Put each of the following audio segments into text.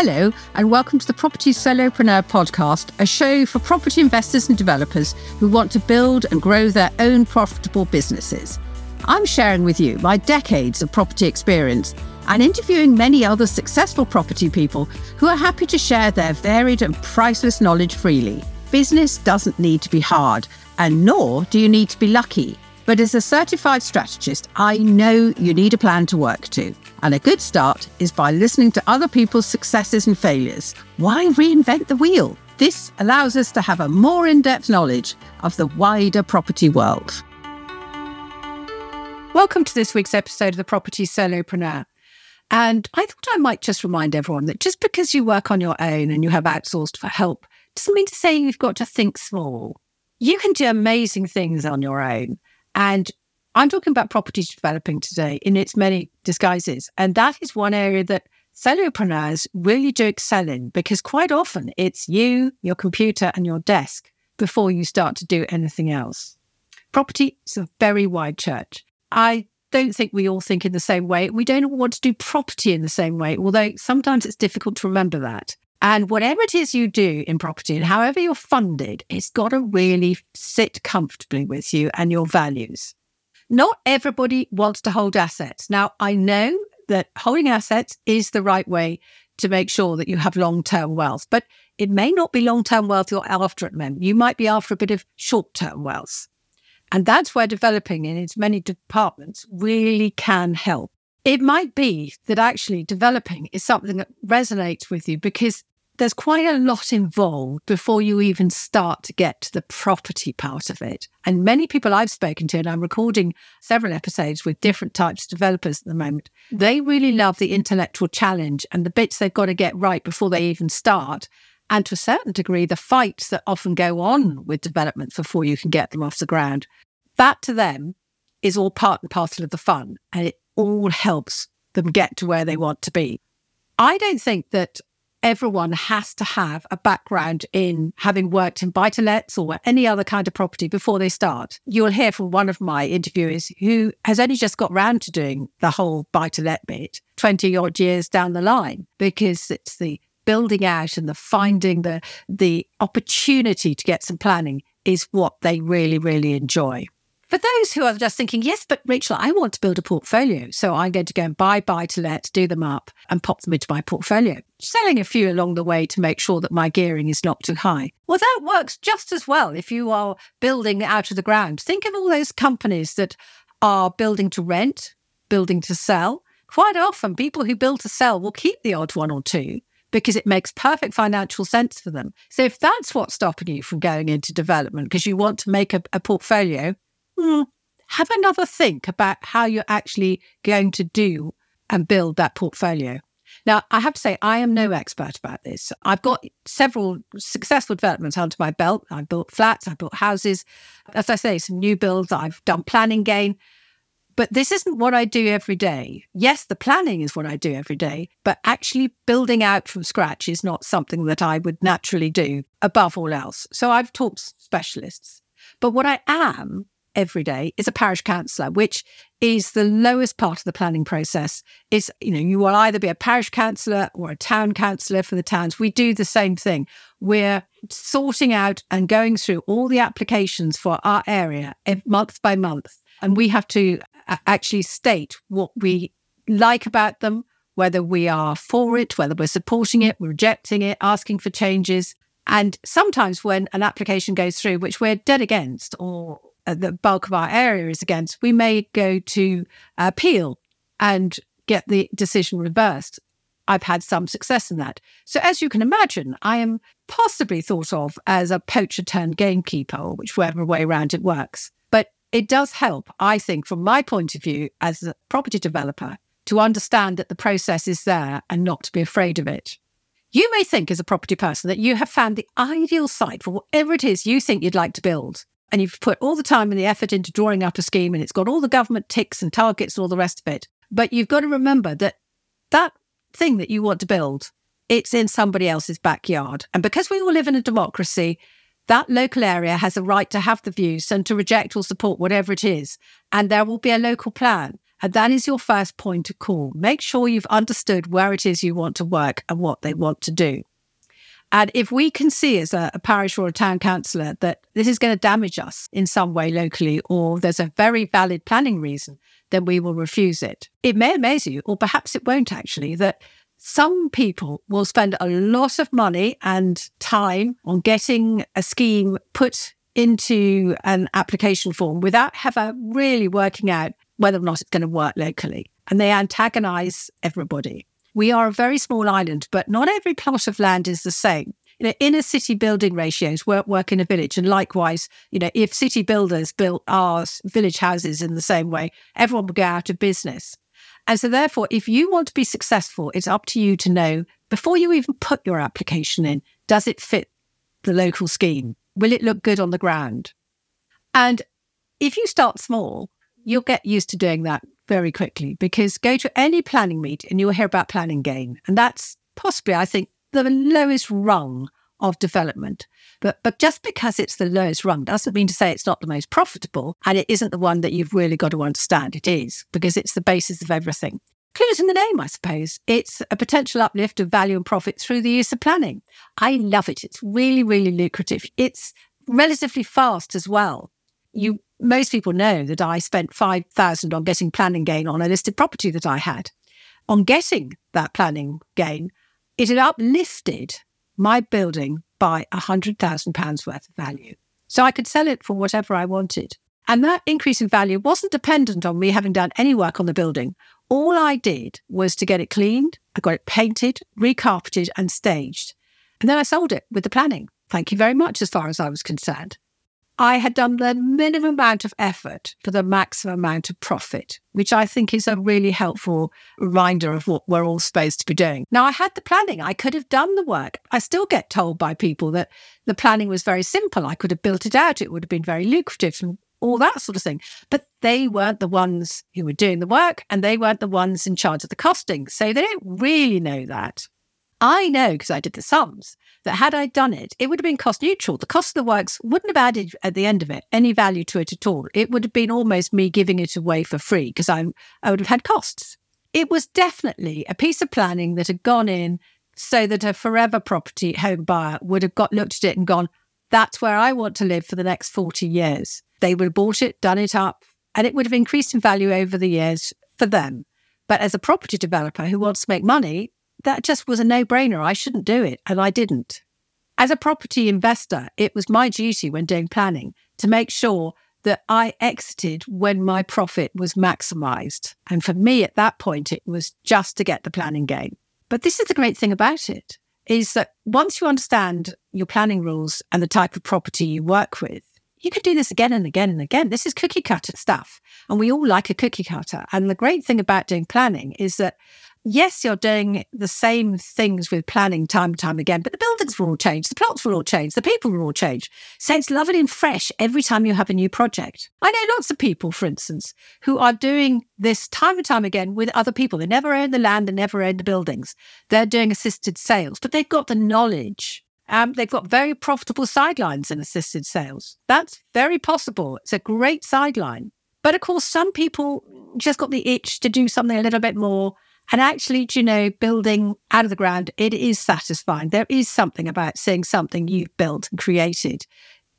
Hello, and welcome to the Property Solopreneur podcast, a show for property investors and developers who want to build and grow their own profitable businesses. I'm sharing with you my decades of property experience and interviewing many other successful property people who are happy to share their varied and priceless knowledge freely. Business doesn't need to be hard, and nor do you need to be lucky. But as a certified strategist, I know you need a plan to work to. And a good start is by listening to other people's successes and failures. Why reinvent the wheel? This allows us to have a more in depth knowledge of the wider property world. Welcome to this week's episode of the Property Solopreneur. And I thought I might just remind everyone that just because you work on your own and you have outsourced for help doesn't mean to say you've got to think small. You can do amazing things on your own. And I'm talking about property developing today in its many disguises. And that is one area that solopreneurs really do excel in because quite often it's you, your computer, and your desk before you start to do anything else. Property is a very wide church. I don't think we all think in the same way. We don't want to do property in the same way, although sometimes it's difficult to remember that. And whatever it is you do in property and however you're funded, it's got to really sit comfortably with you and your values. Not everybody wants to hold assets. Now, I know that holding assets is the right way to make sure that you have long term wealth, but it may not be long term wealth you're after at the moment. You might be after a bit of short term wealth. And that's where developing in its many departments really can help. It might be that actually developing is something that resonates with you because there's quite a lot involved before you even start to get to the property part of it. And many people I've spoken to, and I'm recording several episodes with different types of developers at the moment, they really love the intellectual challenge and the bits they've got to get right before they even start. And to a certain degree, the fights that often go on with developments before you can get them off the ground. That to them is all part and parcel of the fun, and it all helps them get to where they want to be. I don't think that everyone has to have a background in having worked in buy to lets or any other kind of property before they start. You'll hear from one of my interviewers who has only just got round to doing the whole buy to let bit 20 odd years down the line because it's the building out and the finding the the opportunity to get some planning is what they really really enjoy. For those who are just thinking, yes, but Rachel, I want to build a portfolio. So I'm going to go and buy buy to let, do them up and pop them into my portfolio, selling a few along the way to make sure that my gearing is not too high. Well, that works just as well if you are building out of the ground. Think of all those companies that are building to rent, building to sell. Quite often, people who build to sell will keep the odd one or two because it makes perfect financial sense for them. So if that's what's stopping you from going into development because you want to make a, a portfolio, hmm, have another think about how you're actually going to do and build that portfolio. Now, I have to say, I am no expert about this. I've got several successful developments under my belt. I've built flats, I've built houses. As I say, some new builds, I've done planning gain. But this isn't what I do every day. Yes, the planning is what I do every day, but actually building out from scratch is not something that I would naturally do above all else. So I've taught specialists. But what I am every day is a parish councillor, which is the lowest part of the planning process. Is you know you will either be a parish councillor or a town councillor for the towns. We do the same thing. We're sorting out and going through all the applications for our area month by month, and we have to uh, actually state what we like about them, whether we are for it, whether we're supporting it, we're rejecting it, asking for changes. And sometimes when an application goes through, which we're dead against or uh, the bulk of our area is against, we may go to appeal and get the decision reversed. I've had some success in that. So, as you can imagine, I am possibly thought of as a poacher turned gamekeeper, whichever way around it works. But it does help, I think, from my point of view as a property developer, to understand that the process is there and not to be afraid of it. You may think, as a property person, that you have found the ideal site for whatever it is you think you'd like to build and you've put all the time and the effort into drawing up a scheme and it's got all the government ticks and targets and all the rest of it. But you've got to remember that that thing that you want to build, it's in somebody else's backyard. And because we all live in a democracy, that local area has a right to have the views and to reject or support whatever it is. And there will be a local plan. And that is your first point of call. Make sure you've understood where it is you want to work and what they want to do. And if we can see as a, a, parish or a town councillor that this is going to damage us in some way locally, or there's a very valid planning reason, then we will refuse it. It may amaze you, or perhaps it won't actually, that some people will spend a lot of money and time on getting a scheme put into an application form without ever really working out whether or not it's going to work locally. And they antagonize everybody. We are a very small island, but not every plot of land is the same. You know, inner city building ratios work, work in a village. And likewise, you know, if city builders built our village houses in the same way, everyone would go out of business. And so, therefore, if you want to be successful, it's up to you to know before you even put your application in, does it fit the local scheme? Will it look good on the ground? And if you start small, you'll get used to doing that very quickly because go to any planning meet and you'll hear about planning gain. And that's possibly, I think, the lowest rung of development. But but just because it's the lowest rung doesn't mean to say it's not the most profitable and it isn't the one that you've really got to understand. It is because it's the basis of everything. Clues in the name, I suppose. It's a potential uplift of value and profit through the use of planning. I love it. It's really, really lucrative. It's relatively fast as well. You most people know that I spent 5,000 on getting planning gain on a listed property that I had. On getting that planning gain, it had uplifted my building by £100,000 worth of value. So I could sell it for whatever I wanted. And that increase in value wasn't dependent on me having done any work on the building all I did was to get it cleaned, I got it painted, recarpeted, and staged. And then I sold it with the planning. Thank you very much, as far as I was concerned. I had done the minimum amount of effort for the maximum amount of profit, which I think is a really helpful reminder of what we're all supposed to be doing. Now, I had the planning, I could have done the work. I still get told by people that the planning was very simple. I could have built it out, it would have been very lucrative. And all that sort of thing. But they weren't the ones who were doing the work and they weren't the ones in charge of the costing. So they don't really know that. I know because I did the sums that had I done it, it would have been cost neutral. The cost of the works wouldn't have added at the end of it any value to it at all. It would have been almost me giving it away for free because I would have had costs. It was definitely a piece of planning that had gone in so that a forever property home buyer would have got looked at it and gone, that's where I want to live for the next 40 years. They would have bought it, done it up, and it would have increased in value over the years for them. But as a property developer who wants to make money, that just was a no brainer. I shouldn't do it, and I didn't. As a property investor, it was my duty when doing planning to make sure that I exited when my profit was maximized. And for me at that point, it was just to get the planning gain. But this is the great thing about it is that once you understand your planning rules and the type of property you work with, you can do this again and again and again. This is cookie cutter stuff. And we all like a cookie cutter. And the great thing about doing planning is that, yes, you're doing the same things with planning time and time again, but the buildings will all change, the plots will all change, the people will all change. So it's lovely and fresh every time you have a new project. I know lots of people, for instance, who are doing this time and time again with other people. They never own the land, they never own the buildings. They're doing assisted sales, but they've got the knowledge um, they've got very profitable sidelines in assisted sales. That's very possible. It's a great sideline. But of course, some people just got the itch to do something a little bit more. And actually, you know, building out of the ground, it is satisfying. There is something about seeing something you've built and created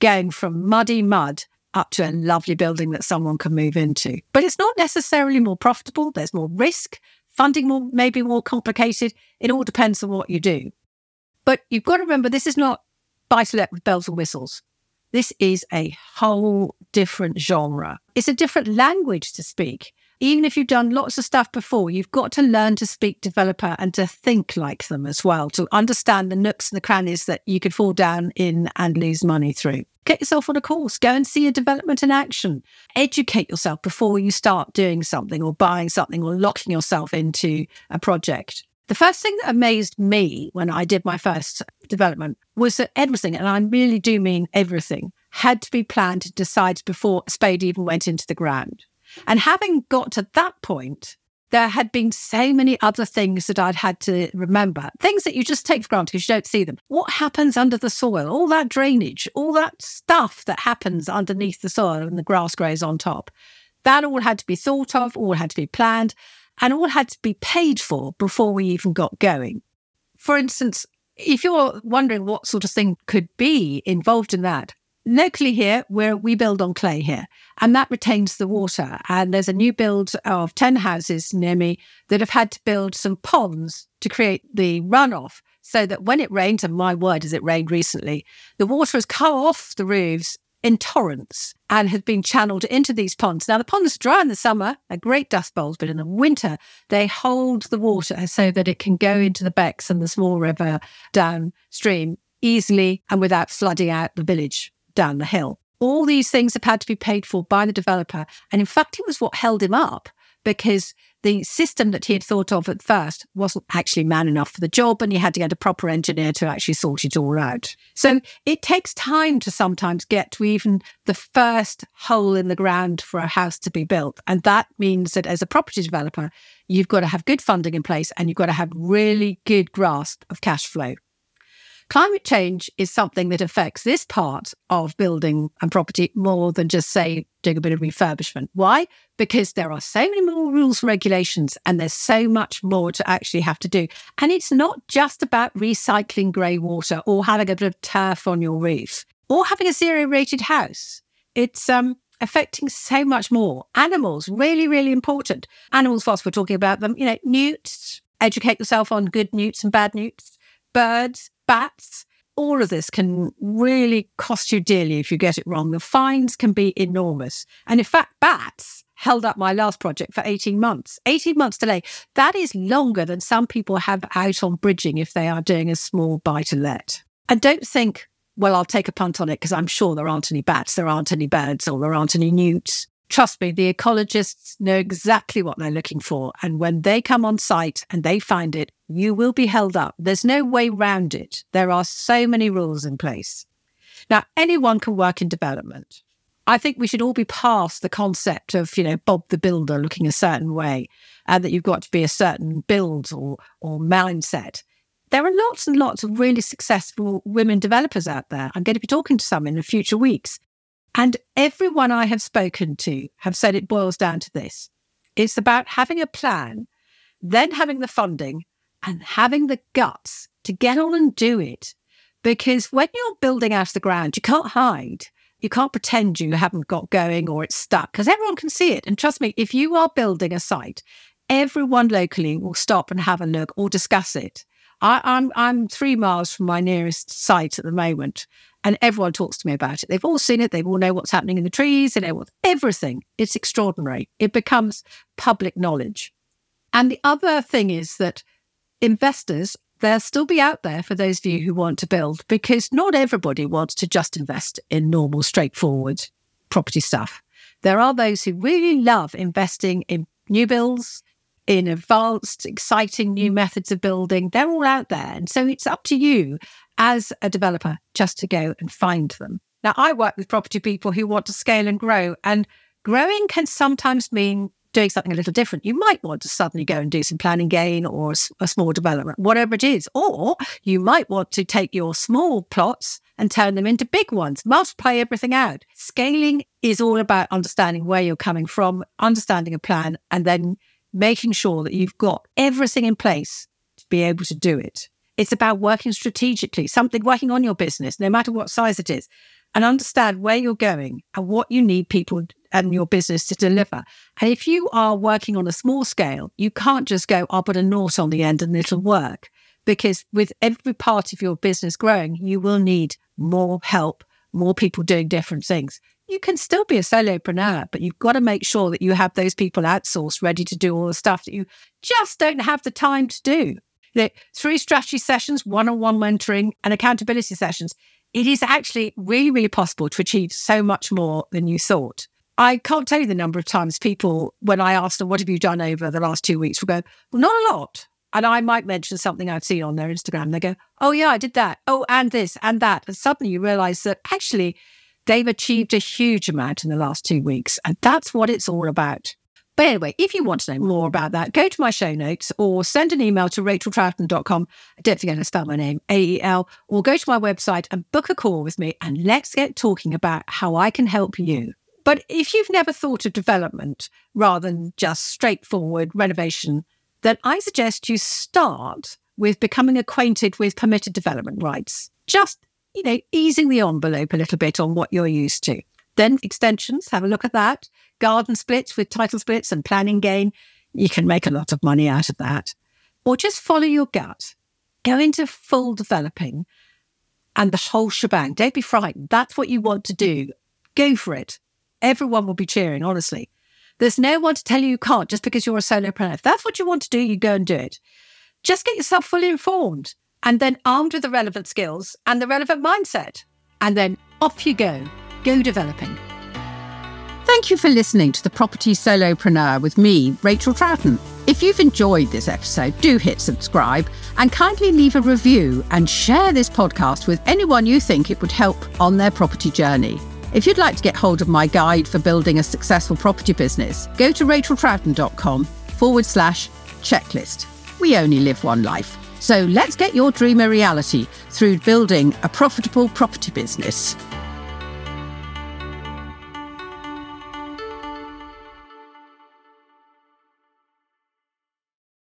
going from muddy mud up to a lovely building that someone can move into. But it's not necessarily more profitable. There's more risk. Funding more, maybe more complicated. It all depends on what you do. But you've got to remember, this is not buy to let with bells and whistles. This is a whole different genre. It's a different language to speak. Even if you've done lots of stuff before, you've got to learn to speak developer and to think like them as well, to understand the nooks and the crannies that you could fall down in and lose money through. Get yourself on a course, go and see a development in action. Educate yourself before you start doing something or buying something or locking yourself into a project. The first thing that amazed me when I did my first development was that everything, and I really do mean everything, had to be planned and decided before a spade even went into the ground. And having got to that point, there had been so many other things that I'd had to remember, things that you just take for granted because you don't see them. What happens under the soil, all that drainage, all that stuff that happens underneath the soil and the grass grows on top. That all had to be thought of, all had to be planned, and all had to be paid for before we even got going. For instance, if you're wondering what sort of thing could be involved in that, locally here, where we build on clay here, and that retains the water. And there's a new build of 10 houses near me that have had to build some ponds to create the runoff so that when it rains, and my word, has it rained recently, the water has come off the roofs in torrents and has been channeled into these ponds. Now, the ponds dry in the summer, are great dust bowls, but in the winter, they hold the water so that it can go into the becks and the small river downstream easily and without flooding out the village down the hill. All these things have had to be paid for by the developer. And in fact, it was what held him up because the system that he had thought of at first wasn't actually man enough for the job and he had to get a proper engineer to actually sort it all out. So it takes time to sometimes get to even the first hole in the ground for a house to be built. And that means that as a property developer, you've got to have good funding in place and you've got to have really good grasp of cash flow. Climate change is something that affects this part of building and property more than just, say, doing a bit of refurbishment. Why? Because there are so many more rules and regulations, and there's so much more to actually have to do. And it's not just about recycling grey water or having a bit of turf on your roof or having a zero rated house. It's um, affecting so much more. Animals, really, really important. Animals, whilst we're talking about them, you know, newts, educate yourself on good newts and bad newts, birds, bats. All of this can really cost you dearly if you get it wrong. The fines can be enormous. And in fact, bats held up my last project for 18 months. 18 months delay. That is longer than some people have out on bridging if they are doing a small buy to let. And don't think, well, I'll take a punt on it because I'm sure there aren't any bats, there aren't any birds, or there aren't any newts. Trust me, the ecologists know exactly what they're looking for. And when they come on site and they find it, you will be held up. There's no way round it. There are so many rules in place. Now, anyone can work in development. I think we should all be past the concept of, you know, Bob the Builder looking a certain way and that you've got to be a certain build or, or mindset. There are lots and lots of really successful women developers out there. I'm going to be talking to some in the future weeks and everyone I have spoken to have said it boils down to this it's about having a plan, then having the funding, and having the guts to get on and do it. Because when you're building out of the ground, you can't hide. You can't pretend you haven't got going or it's stuck because everyone can see it. And trust me, if you are building a site, everyone locally will stop and have a look or discuss it. I, I'm, I'm three miles from my nearest site at the moment, and everyone talks to me about it. They've all seen it. They all know what's happening in the trees. They know what everything. It's extraordinary. It becomes public knowledge. And the other thing is that investors, they'll still be out there for those of you who want to build because not everybody wants to just invest in normal, straightforward property stuff. There are those who really love investing in new builds, in advanced, exciting new methods of building. They're all out there. And so it's up to you as a developer just to go and find them. Now, I work with property people who want to scale and grow, and growing can sometimes mean doing something a little different. You might want to suddenly go and do some planning gain or a small development, whatever it is. Or you might want to take your small plots and turn them into big ones, multiply everything out. Scaling is all about understanding where you're coming from, understanding a plan, and then making sure that you've got everything in place to be able to do it. It's about working strategically, something working on your business, no matter what size it is, and understand where you're going and what you need people and your business to deliver. And if you are working on a small scale, you can't just go, I'll put a naught on the end and it'll work. Because with every part of your business growing, you will need more help, more people doing different things you can still be a solopreneur, but you've got to make sure that you have those people outsourced ready to do all the stuff that you just don't have the time to do. You three strategy sessions, one on one mentoring, and accountability sessions. It is actually really, really possible to achieve so much more than you thought. I can't tell you the number of times people, when I ask them, What have you done over the last two weeks? will go, Well, not a lot. And I might mention something I've seen on their Instagram. They go, Oh, yeah, I did that. Oh, and this and that. And suddenly you realize that actually They've achieved a huge amount in the last two weeks, and that's what it's all about. But anyway, if you want to know more about that, go to my show notes or send an email to racheltroughton.com. Don't forget to spell my name, A E L, or go to my website and book a call with me and let's get talking about how I can help you. But if you've never thought of development rather than just straightforward renovation, then I suggest you start with becoming acquainted with permitted development rights. Just, you know, easing the envelope a little bit on what you're used to. Then extensions, have a look at that. Garden splits with title splits and planning gain. You can make a lot of money out of that. Or just follow your gut. Go into full developing and the whole shebang. Don't be frightened. That's what you want to do. Go for it. Everyone will be cheering, honestly. There's no one to tell you you can't just because you're a solopreneur. If that's what you want to do, you go and do it. Just get yourself fully informed and then armed with the relevant skills and the relevant mindset. And then off you go. Go developing. Thank you for listening to the Property Solopreneur with me, Rachel Troughton. If you've enjoyed this episode, do hit subscribe and kindly leave a review and share this podcast with anyone you think it would help on their property journey. If you'd like to get hold of my guide for building a successful property business, go to racheltroughton.com forward slash checklist. We only live one life. So let's get your dream a reality through building a profitable property business.